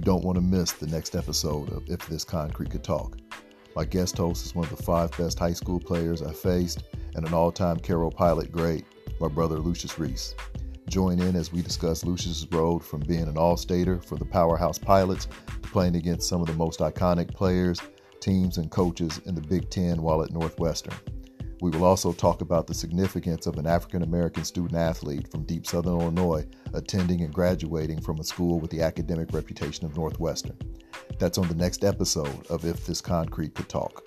don't want to miss the next episode of If This Concrete Could Talk. My guest host is one of the five best high school players I faced and an all time Cairo Pilot great, my brother Lucius Reese. Join in as we discuss Lucius's road from being an all stater for the Powerhouse Pilots to playing against some of the most iconic players, teams, and coaches in the Big Ten while at Northwestern. We will also talk about the significance of an African American student athlete from deep southern Illinois attending and graduating from a school with the academic reputation of Northwestern. That's on the next episode of If This Concrete Could Talk.